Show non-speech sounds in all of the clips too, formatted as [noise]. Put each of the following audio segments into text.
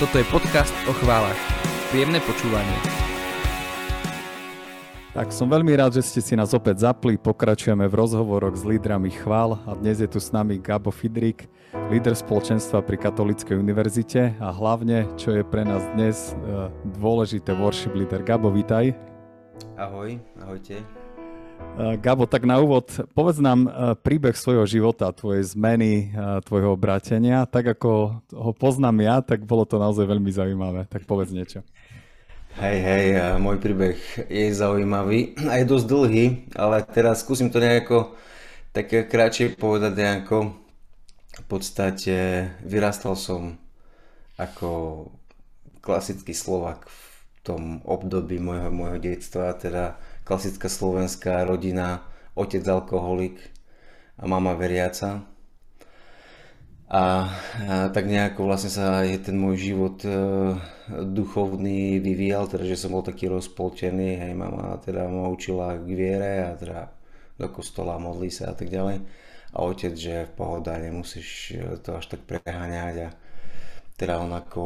Toto je podcast o chválach. Príjemné počúvanie. Tak som veľmi rád, že ste si nás opäť zapli. Pokračujeme v rozhovoroch s lídrami chvál a dnes je tu s nami Gabo Fidrik, líder spoločenstva pri Katolíckej univerzite a hlavne, čo je pre nás dnes e, dôležité, worship líder. Gabo, vítaj. Ahoj, ahojte. E, Gabo, tak na úvod, povedz nám e, príbeh svojho života, tvojej zmeny, tvojho obratenia. Tak ako ho poznám ja, tak bolo to naozaj veľmi zaujímavé. Tak povedz niečo. Hej, hej, môj príbeh je zaujímavý a je dosť dlhý, ale teraz skúsim to nejako tak kratšie povedať nejako. V podstate vyrastal som ako klasický Slovak v tom období môjho, môjho detstva, teda klasická slovenská rodina, otec alkoholik a mama veriaca. A, a tak nejako vlastne sa je ten môj život e, duchovný vyvíjal, teda že som bol taký rozpoltený, hej, mama teda ma učila k viere a teda do kostola modlí sa a tak ďalej. A otec, že v pohoda, nemusíš to až tak preháňať a teda on ako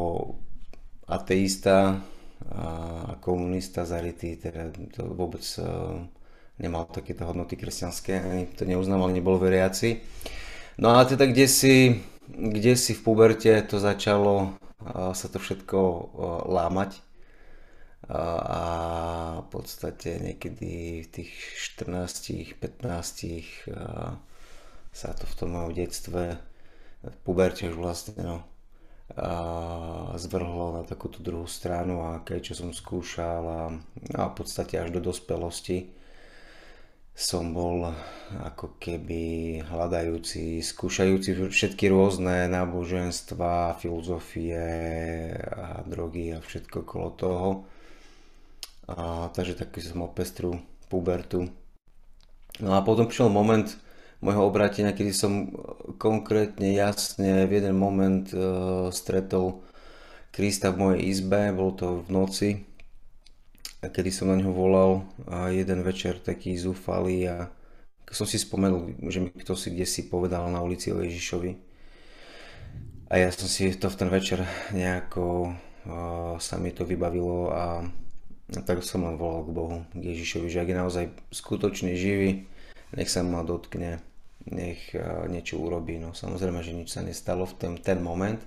ateista a komunista zarytý, teda to vôbec e, nemal takéto hodnoty kresťanské, ani to neuznával, nebol veriaci. No a teda kde si kde si v puberte to začalo sa to všetko lámať a v podstate niekedy v tých 14, 15 sa to v tom mojom detstve v puberte už vlastne no, a zvrhlo na takúto druhú stranu a keď čo som skúšal a, a v podstate až do dospelosti som bol ako keby hľadajúci, skúšajúci všetky rôzne náboženstva, filozofie a drogy a všetko okolo toho. A, takže taký som mal pestru pubertu. No a potom prišiel moment môjho obratenia, kedy som konkrétne jasne v jeden moment uh, stretol Krista v mojej izbe, bol to v noci, kedy som na ňo volal a jeden večer taký zúfalý a som si spomenul, že mi kto si kde si povedal na ulici o Ježišovi. A ja som si to v ten večer nejako uh, sa mi to vybavilo a tak som len volal k Bohu, k Ježišovi, že ak je naozaj skutočne živý, nech sa ma dotkne, nech uh, niečo urobí. No samozrejme, že nič sa nestalo v ten, ten moment,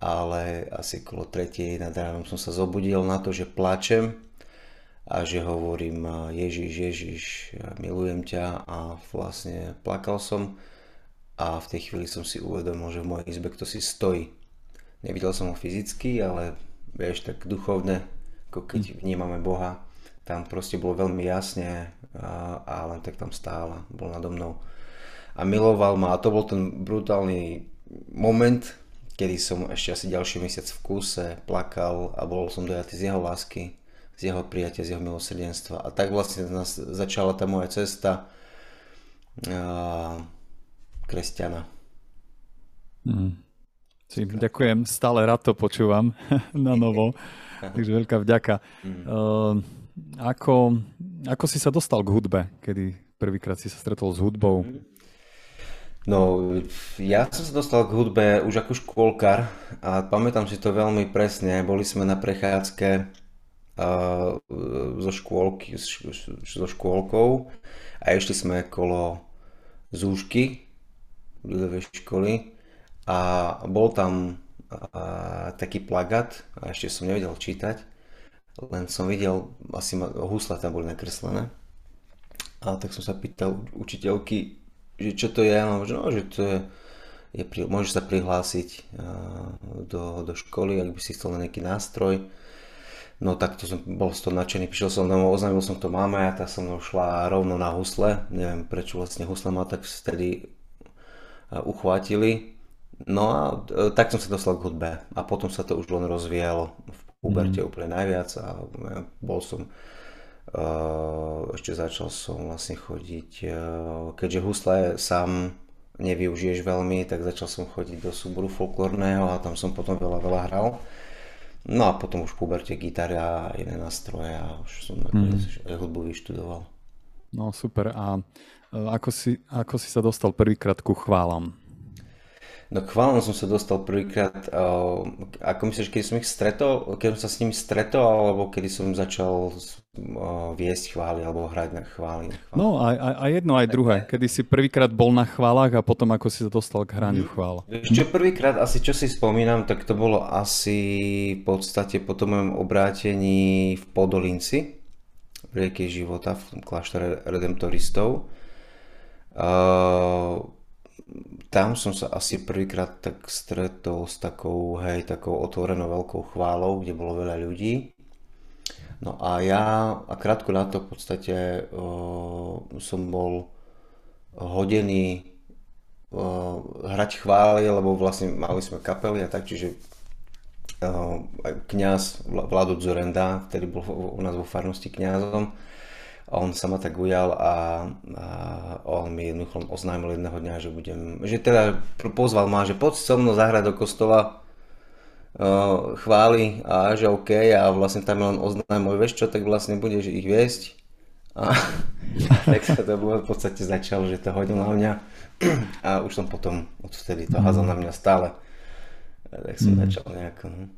ale asi okolo tretej nad ránom som sa zobudil na to, že plačem a že hovorím Ježiš, Ježiš, milujem ťa a vlastne plakal som a v tej chvíli som si uvedomil, že v mojej izbe kto si stojí. Nevidel som ho fyzicky, ale vieš, tak duchovne, ako keď hm. vnímame Boha, tam proste bolo veľmi jasne a, a len tak tam stála, bol nado mnou. A miloval ma a to bol ten brutálny moment, kedy som ešte asi ďalší mesiac v kúse plakal a bol som dojatý z jeho lásky z jeho prijatia, z jeho milosrdenstva. A tak vlastne nás začala tá moja cesta a, kresťana. Mm. Si, ďakujem, stále rád to počúvam [laughs] na novo, [laughs] takže veľká vďaka. Mm. Uh, ako, ako si sa dostal k hudbe, kedy prvýkrát si sa stretol s hudbou? Mm. No, ja som sa dostal k hudbe už ako škôlkar a pamätám si to veľmi presne. Boli sme na prechádzke so, škôlky, so škôlkou a išli sme kolo Zúšky, ľudovej školy a bol tam a, taký plagát a ešte som nevedel čítať, len som videl, asi ma, husla tam boli nakreslené a tak som sa pýtal učiteľky, že čo to je, a že, no, že to je, je, môžeš sa prihlásiť do, do školy, ak by si chcel nejaký nástroj No tak to som bol z toho nadšený, prišiel som domov, oznámil som to máme a tá som šla rovno na husle. Neviem prečo vlastne husle ma tak vtedy e, uchvátili. No a e, tak som sa dostal k hudbe a potom sa to už len rozvíjalo v puberte mm. úplne najviac a bol som ešte začal som vlastne chodiť, e, keďže husle sám nevyužiješ veľmi, tak začal som chodiť do súboru folklórneho a tam som potom veľa, veľa hral. No a potom už v puberte gitara a iné nástroje a už som mm. hudbu vyštudoval. No super. A e, ako si, ako si sa dostal prvýkrát ku chválam? No k chválom som sa dostal prvýkrát, uh, ako myslíš, keď som ich stretol, keď som sa s nimi stretol, alebo kedy som začal uh, viesť chvály, alebo hrať na chvály? Na chvály. No a, a, a jedno aj druhé. Kedy si prvýkrát bol na chválach a potom ako si sa dostal k hraniu chvál. Ešte prvýkrát asi, čo si spomínam, tak to bolo asi v podstate po tom mojom obrátení v Podolinci, v rieke života, v tom kláštore redemptoristov. Uh, tam som sa asi prvýkrát tak stretol s takou, hej, takou otvorenou veľkou chválou, kde bolo veľa ľudí. No a ja, a krátko na to v podstate uh, som bol hodený uh, hrať chvály, lebo vlastne mali sme kapely a tak, čiže uh, kňaz Vlado Zorenda, ktorý bol u nás vo farnosti kňazom, a on sa ma tak ujal a, a on mi jednoducho oznámil jedného dňa, že budem, že teda pozval ma, že poď so mnou zahrať do kostola uh, chváli a že OK a vlastne tam len oznámil, vieš čo, tak vlastne budeš ich viesť a [laughs] tak sa to v podstate začalo, že to hodil na mňa a už som potom odvtedy to házal na mňa stále. Tak som mm. začal nejako. No.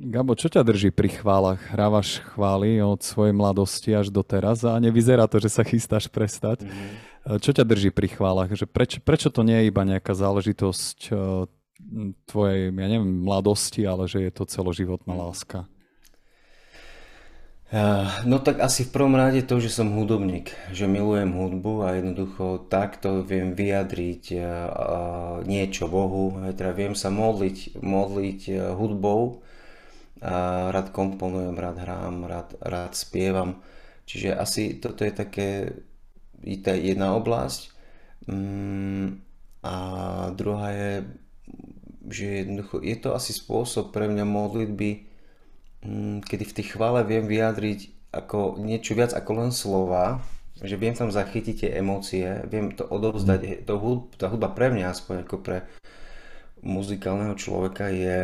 Gabo, čo ťa drží pri chválach? Hrávaš chvály od svojej mladosti až do teraz a nevyzerá to, že sa chystáš prestať. Mm-hmm. Čo ťa drží pri chválach? Že preč, prečo to nie je iba nejaká záležitosť tvojej, ja neviem, mladosti, ale že je to celoživotná láska? No tak asi v prvom rade to, že som hudobník, že milujem hudbu a jednoducho takto viem vyjadriť niečo Bohu, teda viem sa modliť, modliť hudbou, rád komponujem, rád hrám, rád, rád spievam, čiže asi toto je také tá jedna oblasť. Mm, a druhá je, že jednoducho je to asi spôsob pre mňa modlitby, kedy v tej chvále viem vyjadriť ako niečo viac ako len slova, že viem tam zachytiť tie emócie, viem to odovzdať, mm. to hudba, tá hudba pre mňa, aspoň ako pre muzikálneho človeka je,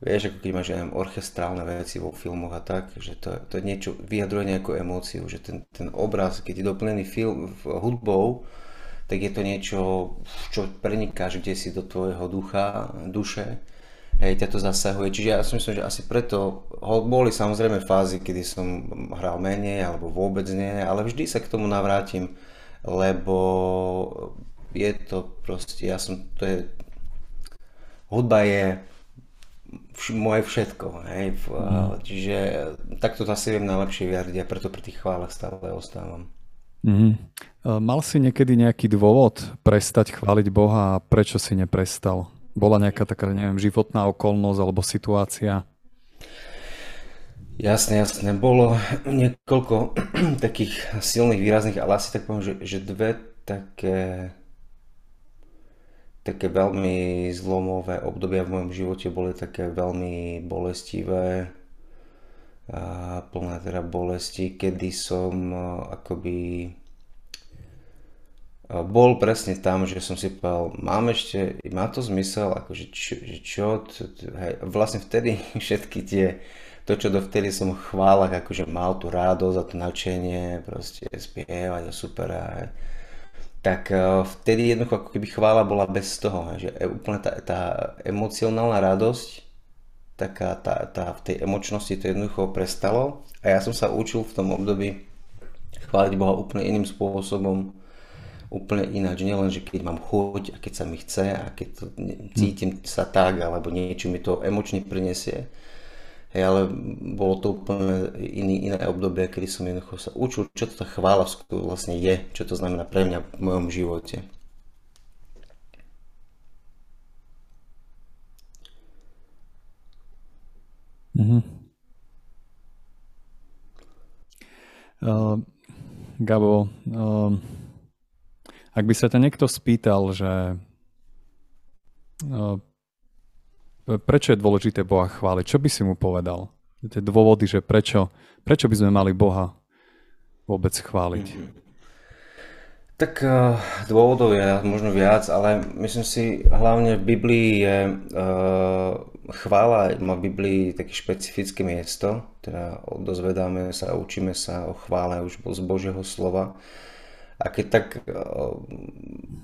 vieš, ako keď máš neviem, orchestrálne veci vo filmoch a tak, že to, to je niečo, vyjadruje nejakú emóciu, že ten, ten obraz, keď je doplnený film hudbou, tak je to niečo, čo prenikáš kde si do tvojho ducha, duše hej, ťa to zasahuje. Čiže ja si myslím, že asi preto boli samozrejme fázy, kedy som hral menej alebo vôbec nie, ale vždy sa k tomu navrátim, lebo je to proste, ja som, to je, hudba je vš, moje všetko, hej, mm. čiže takto to asi viem najlepšie vyjadriť a preto pri tých chválach stále ostávam. Mm. Mal si niekedy nejaký dôvod prestať chváliť Boha a prečo si neprestal? Bola nejaká taká, neviem, životná okolnosť alebo situácia? Jasne, jasne. Bolo niekoľko [clears throat] takých silných, výrazných, ale asi tak poviem, že, že dve také také veľmi zlomové obdobia v mojom živote boli také veľmi bolestivé a plné teda bolesti, kedy som akoby bol presne tam, že som si povedal, mám ešte, má to zmysel, akože čo, čo hej, vlastne vtedy [laughs] všetky tie, to čo dovtedy som v chválach, akože mal tú radosť a to nadšenie, proste spievať a super hej. tak uh, vtedy jednoducho ako keby chvála bola bez toho, hej, že úplne tá, tá emocionálna radosť, taká tá, tá, v tej emočnosti to jednoducho prestalo a ja som sa učil v tom období chváliť Boha úplne iným spôsobom, úplne ináč. Nielen, že keď mám chuť a keď sa mi chce a keď to cítim sa tak, alebo niečo mi to emočne prinesie. Hej, ale bolo to úplne iný, iné obdobie, kedy som jednoducho sa učil, čo to tá chvála vlastne je, čo to znamená pre mňa v mojom živote. Mm-hmm. Uh, Gabo, uh, ak by sa ťa niekto spýtal, že no, prečo je dôležité Boha chváliť, čo by si mu povedal? Tie dôvody, že prečo, prečo by sme mali Boha vôbec chváliť? Tak uh, dôvodov je možno viac, ale myslím si, hlavne v Biblii je uh, chvála, má v Biblii také špecifické miesto, teda dozvedáme sa, učíme sa o chvále už z Božieho slova A keď tak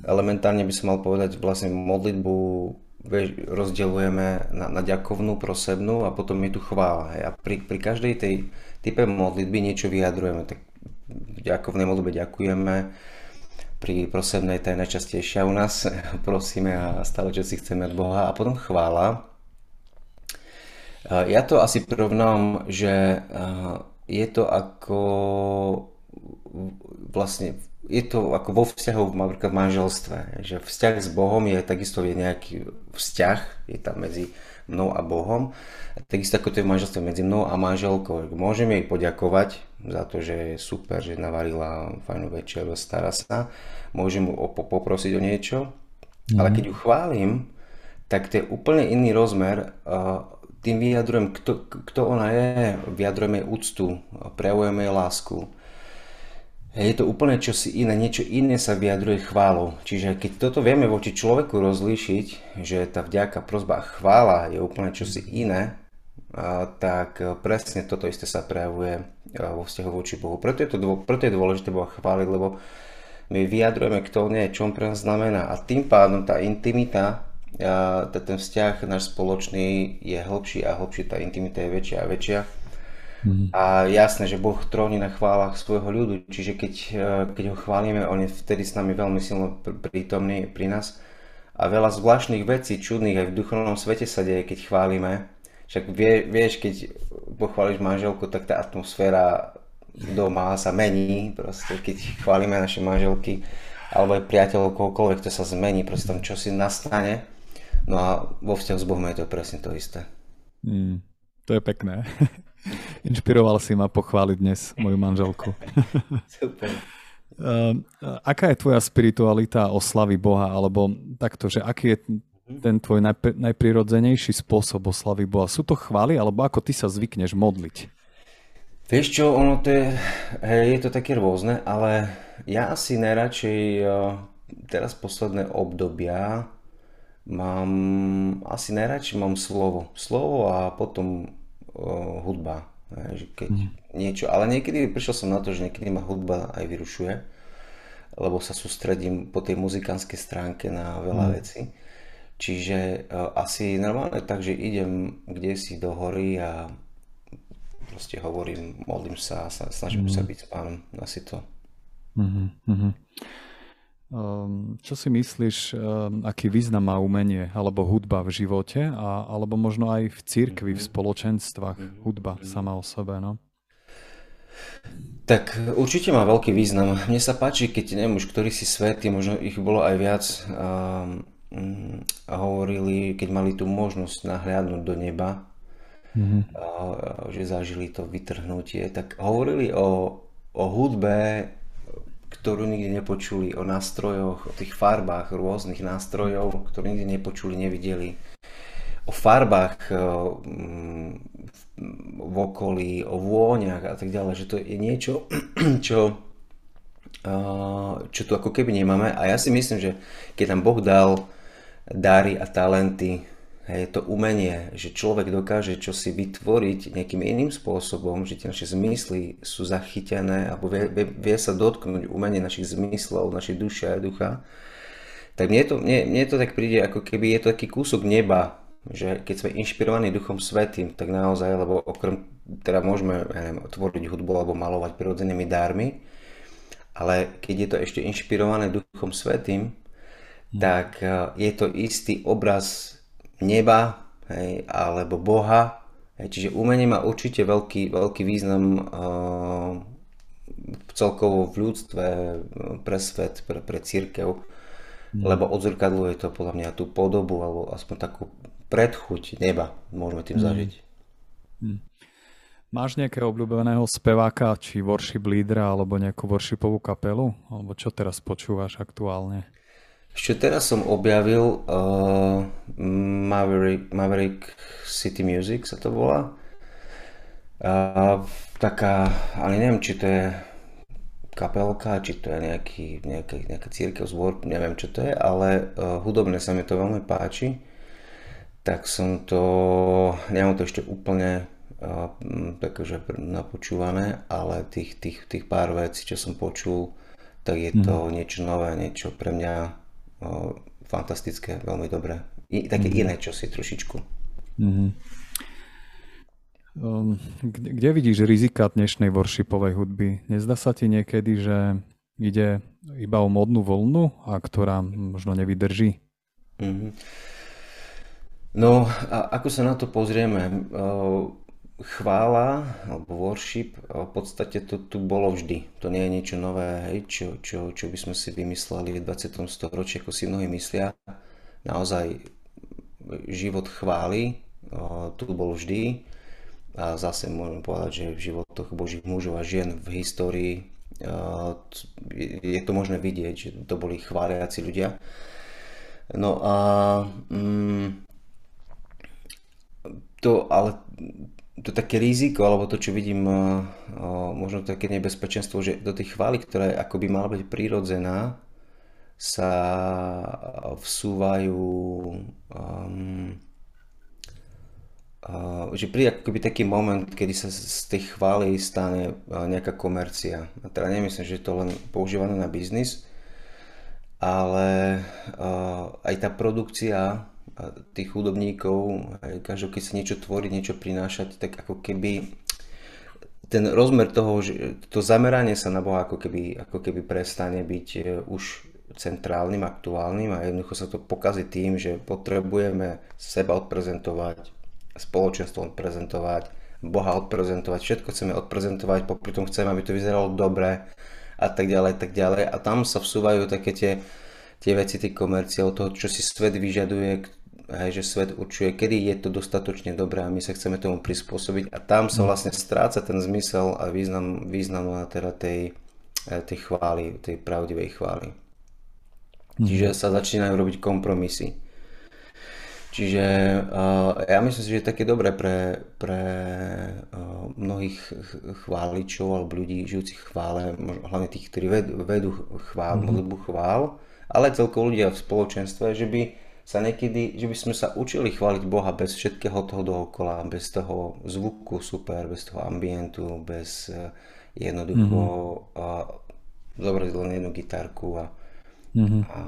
elementárne by som mal povedať, vlastne modlitbu rozdeľujeme na, na ďakovnú, prosebnú a potom je tu chvála. A pri, pri každej tej type modlitby niečo vyjadrujeme. Tak v ďakovnej modlitbe ďakujeme, pri prosebnej tá je najčastejšia u nás. [laughs] Prosíme a stále, čo si chceme od Boha. A potom chvála. Ja to asi prirovnám, že je to ako vlastne je to ako vo vzťahu napríklad v manželstve, že vzťah s Bohom je takisto je nejaký vzťah, je tam medzi mnou a Bohom, takisto ako to je v manželstve medzi mnou a manželkou. Môžem jej poďakovať za to, že je super, že navarila fajnú večeru, stará sa, môžem mu poprosiť o niečo, mm. ale keď ju chválim, tak to je úplne iný rozmer tým vyjadrujem, kto, kto ona je, vyjadrujem jej úctu, prejavujem jej lásku. Je to úplne čosi iné, niečo iné sa vyjadruje chválou. Čiže keď toto vieme voči človeku rozlíšiť, že tá vďaka, prozba a chvála je úplne čosi iné, tak presne toto isté sa prejavuje vo vzťahu voči Bohu. Preto je, to, preto je dôležité Boha chváliť, lebo my vyjadrujeme, kto on je, čo on pre nás znamená. A tým pádom tá intimita a ten vzťah náš spoločný je hlbší a hlbší, tá intimita je väčšia a väčšia. Mm. A jasné, že Boh tróni na chválach svojho ľudu, čiže keď, e, keď ho chválime, on je vtedy s nami veľmi silno prítomný pri nás. A veľa zvláštnych vecí, čudných aj v duchovnom svete sa deje, keď chválime. Však vie, vieš, keď pochváliš manželku, tak tá atmosféra doma sa mení, proste keď chválime naše manželky alebo aj priateľov, kohokoľvek, to sa zmení, proste tam čosi nastane No a vo vzťahu s Bohom je to presne to isté. Mm, to je pekné. [laughs] Inšpiroval si ma pochváliť dnes moju manželku. Super. Uh, [laughs] aká je tvoja spiritualita oslavy Boha? Alebo takto, že aký je ten tvoj najp- najprirodzenejší spôsob oslavy Boha? Sú to chvály, alebo ako ty sa zvykneš modliť? Vieš čo, ono to je, hej, je to také rôzne, ale ja asi najradšej uh, teraz posledné obdobia Mám, asi najradšej mám slovo. Slovo a potom uh, hudba. Že keď mm. niečo, ale niekedy prišiel som na to, že niekedy ma hudba aj vyrušuje, lebo sa sústredím po tej muzikánskej stránke na veľa mm. vecí. Čiže uh, asi normálne tak, že idem kde si do hory a proste hovorím, modlím sa a snažím mm. sa byť s pánom. Asi to. Mm-hmm. Ehm, čo si myslíš, ehm, aký význam má umenie alebo hudba v živote a, alebo možno aj v cirkvi, v mhm. spoločenstvách mhm. hudba mhm. sama o sebe? No? Tak určite má veľký význam. Mne sa páči, keď neviem už, ktorí si svety, možno ich bolo aj viac, a, mm, a hovorili, keď mali tú možnosť nahliadnúť do neba, mm-hmm. a, že zažili to vytrhnutie, tak hovorili o, o hudbe ktorú nikdy nepočuli, o nástrojoch, o tých farbách rôznych nástrojov, ktorú nikdy nepočuli, nevideli, o farbách eh, v okolí, o vôňach a tak ďalej, že to je niečo, [clears throat] čo, eh, čo tu ako keby nemáme. A ja si myslím, že keď nám Boh dal dary a talenty Hej, to umenie, že človek dokáže čosi vytvoriť nejakým iným spôsobom, že tie naše zmysly sú zachytené alebo vie, vie, vie sa dotknúť umenie našich zmyslov, našej duše a ducha, tak mne to, mne, mne to tak príde, ako keby je to taký kúsok neba, že keď sme inšpirovaní Duchom Svetým, tak naozaj, lebo okrem, teda môžeme ja neviem, tvoriť hudbu alebo malovať prirodzenými dármi, ale keď je to ešte inšpirované Duchom Svetým, tak eh, je to istý obraz neba hej, alebo Boha. Hej, čiže umenie má určite veľký, veľký význam uh, celkovo v ľudstve, pre svet, pre, pre církev, mm. lebo odzrkadluje to podľa mňa tú podobu alebo aspoň takú predchuť neba môžeme tým mm. zažiť. Mm. Máš nejakého obľúbeného speváka, či worship lídra, alebo nejakú worshipovú kapelu? Alebo čo teraz počúvaš aktuálne? Ešte teraz som objavil uh, Maverick, Maverick City Music sa to volá. Uh, taká, ale neviem, či to je kapelka, či to je nejaký, nejaká, nejaká církev, zbor, neviem čo to je, ale uh, hudobne sa mi to veľmi páči. Tak som to, nemám to ešte úplne uh, takže napočúvané, ale tých, tých, tých pár vecí, čo som počul, tak je to mm. niečo nové, niečo pre mňa fantastické, veľmi dobré. I, také mm. iné čosi trošičku. Mm. Um, kde, vidíš rizika dnešnej worshipovej hudby? Nezdá sa ti niekedy, že ide iba o modnú voľnu, a ktorá možno nevydrží? Mm-hmm. No, a ako sa na to pozrieme? Chvála alebo worship v podstate to tu bolo vždy. To nie je niečo nové, hej, čo, čo, čo by sme si vymysleli v 20. storočí, ako si mnohí myslia. Naozaj život chvály tu bol vždy a zase môžem povedať, že v životoch Božích mužov a žien v histórii je to možné vidieť, že to boli chváliaci ľudia. No a mm, to, ale to také riziko, alebo to, čo vidím, možno také nebezpečenstvo, že do tých chvály, ktorá akoby mala byť prírodzená, sa vsúvajú um, uh, že príde akoby taký moment, kedy sa z tej chvály stane nejaká komercia. A teda nemyslím, že je to len používané na biznis, ale uh, aj tá produkcia tých hudobníkov, každý, keď sa niečo tvoriť, niečo prinášať, tak ako keby ten rozmer toho, že to zameranie sa na Boha ako keby, ako keby prestane byť e, už centrálnym, aktuálnym a jednoducho sa to pokazí tým, že potrebujeme seba odprezentovať, spoločenstvo odprezentovať, Boha odprezentovať, všetko chceme odprezentovať, popri tom chceme, aby to vyzeralo dobre a tak ďalej, tak ďalej. A tam sa vsúvajú také tie, tie veci, tie komercie, od toho, čo si svet vyžaduje, hej, že svet určuje, kedy je to dostatočne dobré a my sa chceme tomu prispôsobiť a tam sa mm. vlastne stráca ten zmysel a význam, význam na teda tej, eh, tej chvály, tej pravdivej chvály. Mm. Čiže sa začínajú robiť kompromisy. Čiže uh, ja myslím si, že je také dobré pre, pre uh, mnohých chváličov alebo ľudí žijúcich chvále, hlavne tých, ktorí vedú, vedú chvál, mm-hmm. modlitbu chvál, ale celkovo ľudia v spoločenstve, že by sa niekedy, že by sme sa učili chváliť Boha bez všetkého toho dookola, bez toho zvuku super, bez toho ambientu, bez uh, jednoducho mm-hmm. uh, zobrať len jednu gitarku a, mm-hmm. a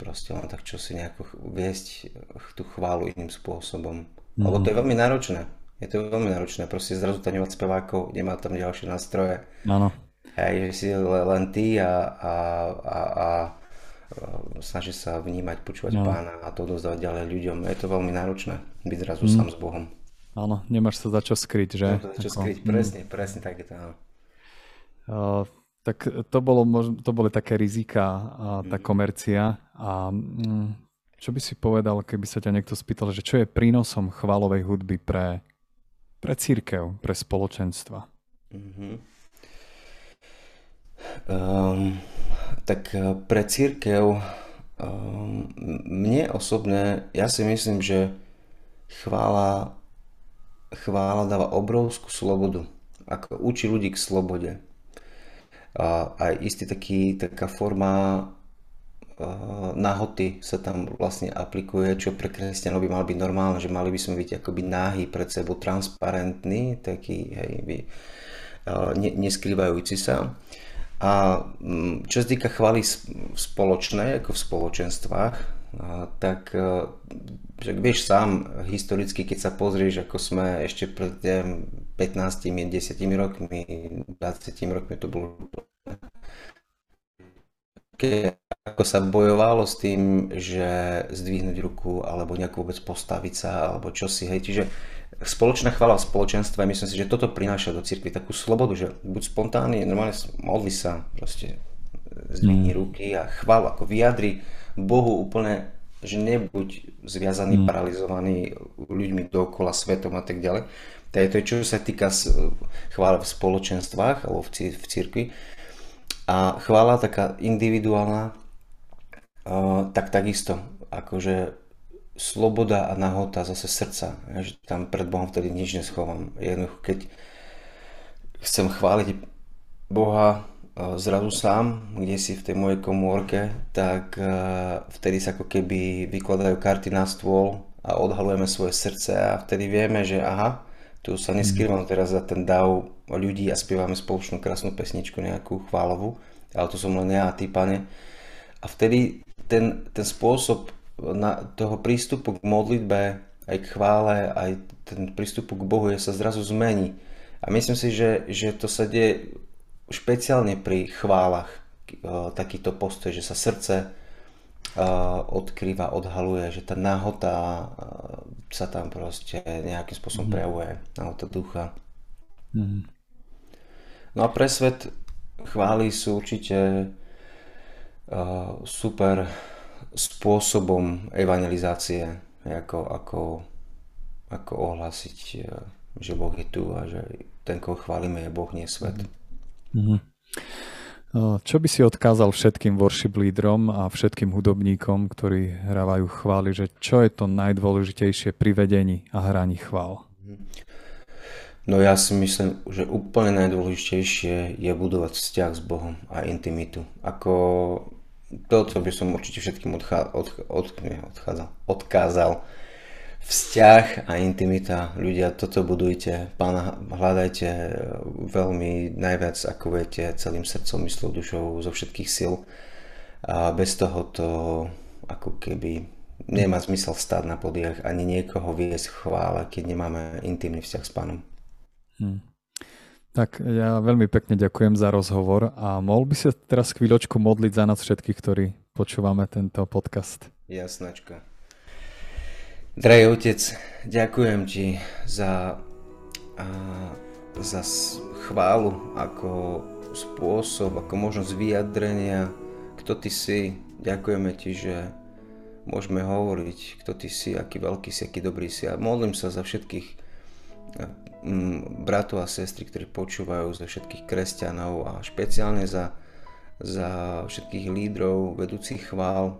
proste len tak čo si nejako viesť tú chválu iným spôsobom. Mm-hmm. Lebo to je veľmi náročné. Je to veľmi náročné, proste zrazu tam nemá spevákov, nemá tam ďalšie nástroje. Áno. Hej, že si len ty a, a, a, a Ehm, snaží sa vnímať, počúvať no. pána a to dozdávať ďalej ľuďom. Je to veľmi náročné byť zrazu mm. sám s Bohom. Áno, nemáš sa za čo skryť, že? Nemáš sa za čo Ako, skryť, presne, mm. presne tak je to. Uh, tak to, bolo, to boli také rizika, a tá mm. komercia. A mm, čo by si povedal, keby sa ťa niekto spýtal, že čo je prínosom chválovej hudby pre, pre církev, pre spoločenstva? Mm-hmm. Um, tak eh, pre církev, ehm, mne osobne, ja si myslím, že chvála, chvála dáva obrovskú slobodu. Ako učí ľudí k slobode. A aj istý taký, taká forma nahoty sa tam vlastne aplikuje, čo pre kresťanov by malo byť normálne, že mali by sme byť akoby náhy pred sebou, transparentní, taký, hej, by, ne, neskrývajúci sa. A čo sa týka chvály spoločnej, ako v spoločenstvách, tak e, že vieš sám historicky, keď sa pozrieš, ako sme ešte pred 15, 10 rokmi, 20 rokmi to bolo keď, ako sa bojovalo s tým, že zdvihnúť ruku alebo nejak vôbec postaviť sa alebo čo si, hej, čiže spoločná chvála v spoločenstve, myslím si, že toto prináša do cirkvi takú slobodu, že buď spontánne, normálne modli sa, proste zdvihni mm. ruky a chválu, ako vyjadri Bohu úplne, že nebuď zviazaný, mm. paralizovaný ľuďmi dokola, svetom a tak ďalej. To je to, čo sa týka chvála v spoločenstvách alebo v cirkvi. A chvála taká individuálna, tak takisto, akože sloboda a nahota zase srdca, že tam pred Bohom vtedy nič neschovám. Jednoducho, keď chcem chváliť Boha zrazu sám, kde si v tej mojej komórke, tak e, vtedy sa ako keby vykladajú karty na stôl a odhalujeme svoje srdce a vtedy vieme, že aha, tu sa neskrývam teraz za ten dav ľudí a spievame spoločnú krásnu pesničku, nejakú chválovú, ale to som len ja a ty, pane. A vtedy ten, ten spôsob na, toho prístupu k modlitbe, aj k chvále, aj ten prístupu k Bohu je sa zrazu zmení. A myslím si, že, že to sa deje špeciálne pri chválach, takýto postoj, že sa srdce odkrýva, odhaluje, že tá nahota sa tam proste nejakým spôsobom mm. prejavuje, nahota ducha. Mm. No a pre svet chvály sú určite super spôsobom evangelizácie, ako, ako, ako ohlásiť, že Boh je tu a že ten, koho chválime, je Boh, nie svet. Mm-hmm. Čo by si odkázal všetkým worship lídrom a všetkým hudobníkom, ktorí hrávajú chvály, že čo je to najdôležitejšie pri vedení a hraní chvál? No ja si myslím, že úplne najdôležitejšie je budovať vzťah s Bohom a intimitu. Ako to, čo by som určite všetkým odchá, od, od, nie, odchádzal, odkázal. Vzťah a intimita. Ľudia, toto budujte. Pána hľadajte veľmi najviac, ako viete, celým srdcom, myslou, dušou, zo všetkých sil. A bez toho to ako keby nemá zmysel stať na podiach ani niekoho viesť chvále, keď nemáme intimný vzťah s pánom. Hmm. Tak ja veľmi pekne ďakujem za rozhovor a mohol by sa teraz chvíľočku modliť za nás všetkých, ktorí počúvame tento podcast. Jasnačka. Drahý otec, ďakujem ti za, a, za chválu ako spôsob, ako možnosť vyjadrenia, kto ty si. Ďakujeme ti, že môžeme hovoriť, kto ty si, aký veľký si, aký dobrý si. A modlím sa za všetkých bratov a sestry, ktorí počúvajú, za všetkých kresťanov a špeciálne za, za všetkých lídrov, vedúcich chvál,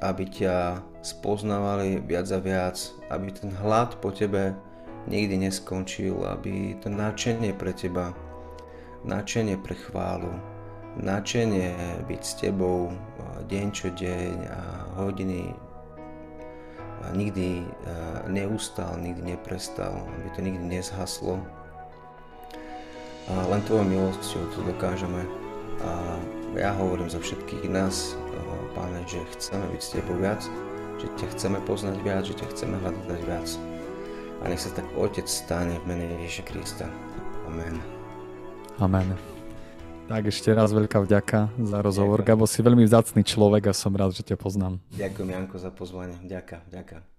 aby ťa spoznávali viac a viac, aby ten hlad po tebe nikdy neskončil, aby to nadšenie pre teba, nadšenie pre chválu, nadšenie byť s tebou deň čo deň a hodiny nikdy neustal, nikdy neprestal, aby to nikdy nezhaslo. A len tvojou milosťou to dokážeme. A ja hovorím za všetkých nás, Páne, že chceme byť s Tebou viac, že ťa chceme poznať viac, že ťa chceme hľadať viac. A nech sa tak Otec stane v mene Ježiša Krista. Amen. Amen. Tak ešte raz veľká vďaka za rozhovor. Ďakujem. Gabo, si veľmi vzácný človek a som rád, že ťa poznám. Ďakujem Janko za pozvanie. Ďakujem, ďakujem.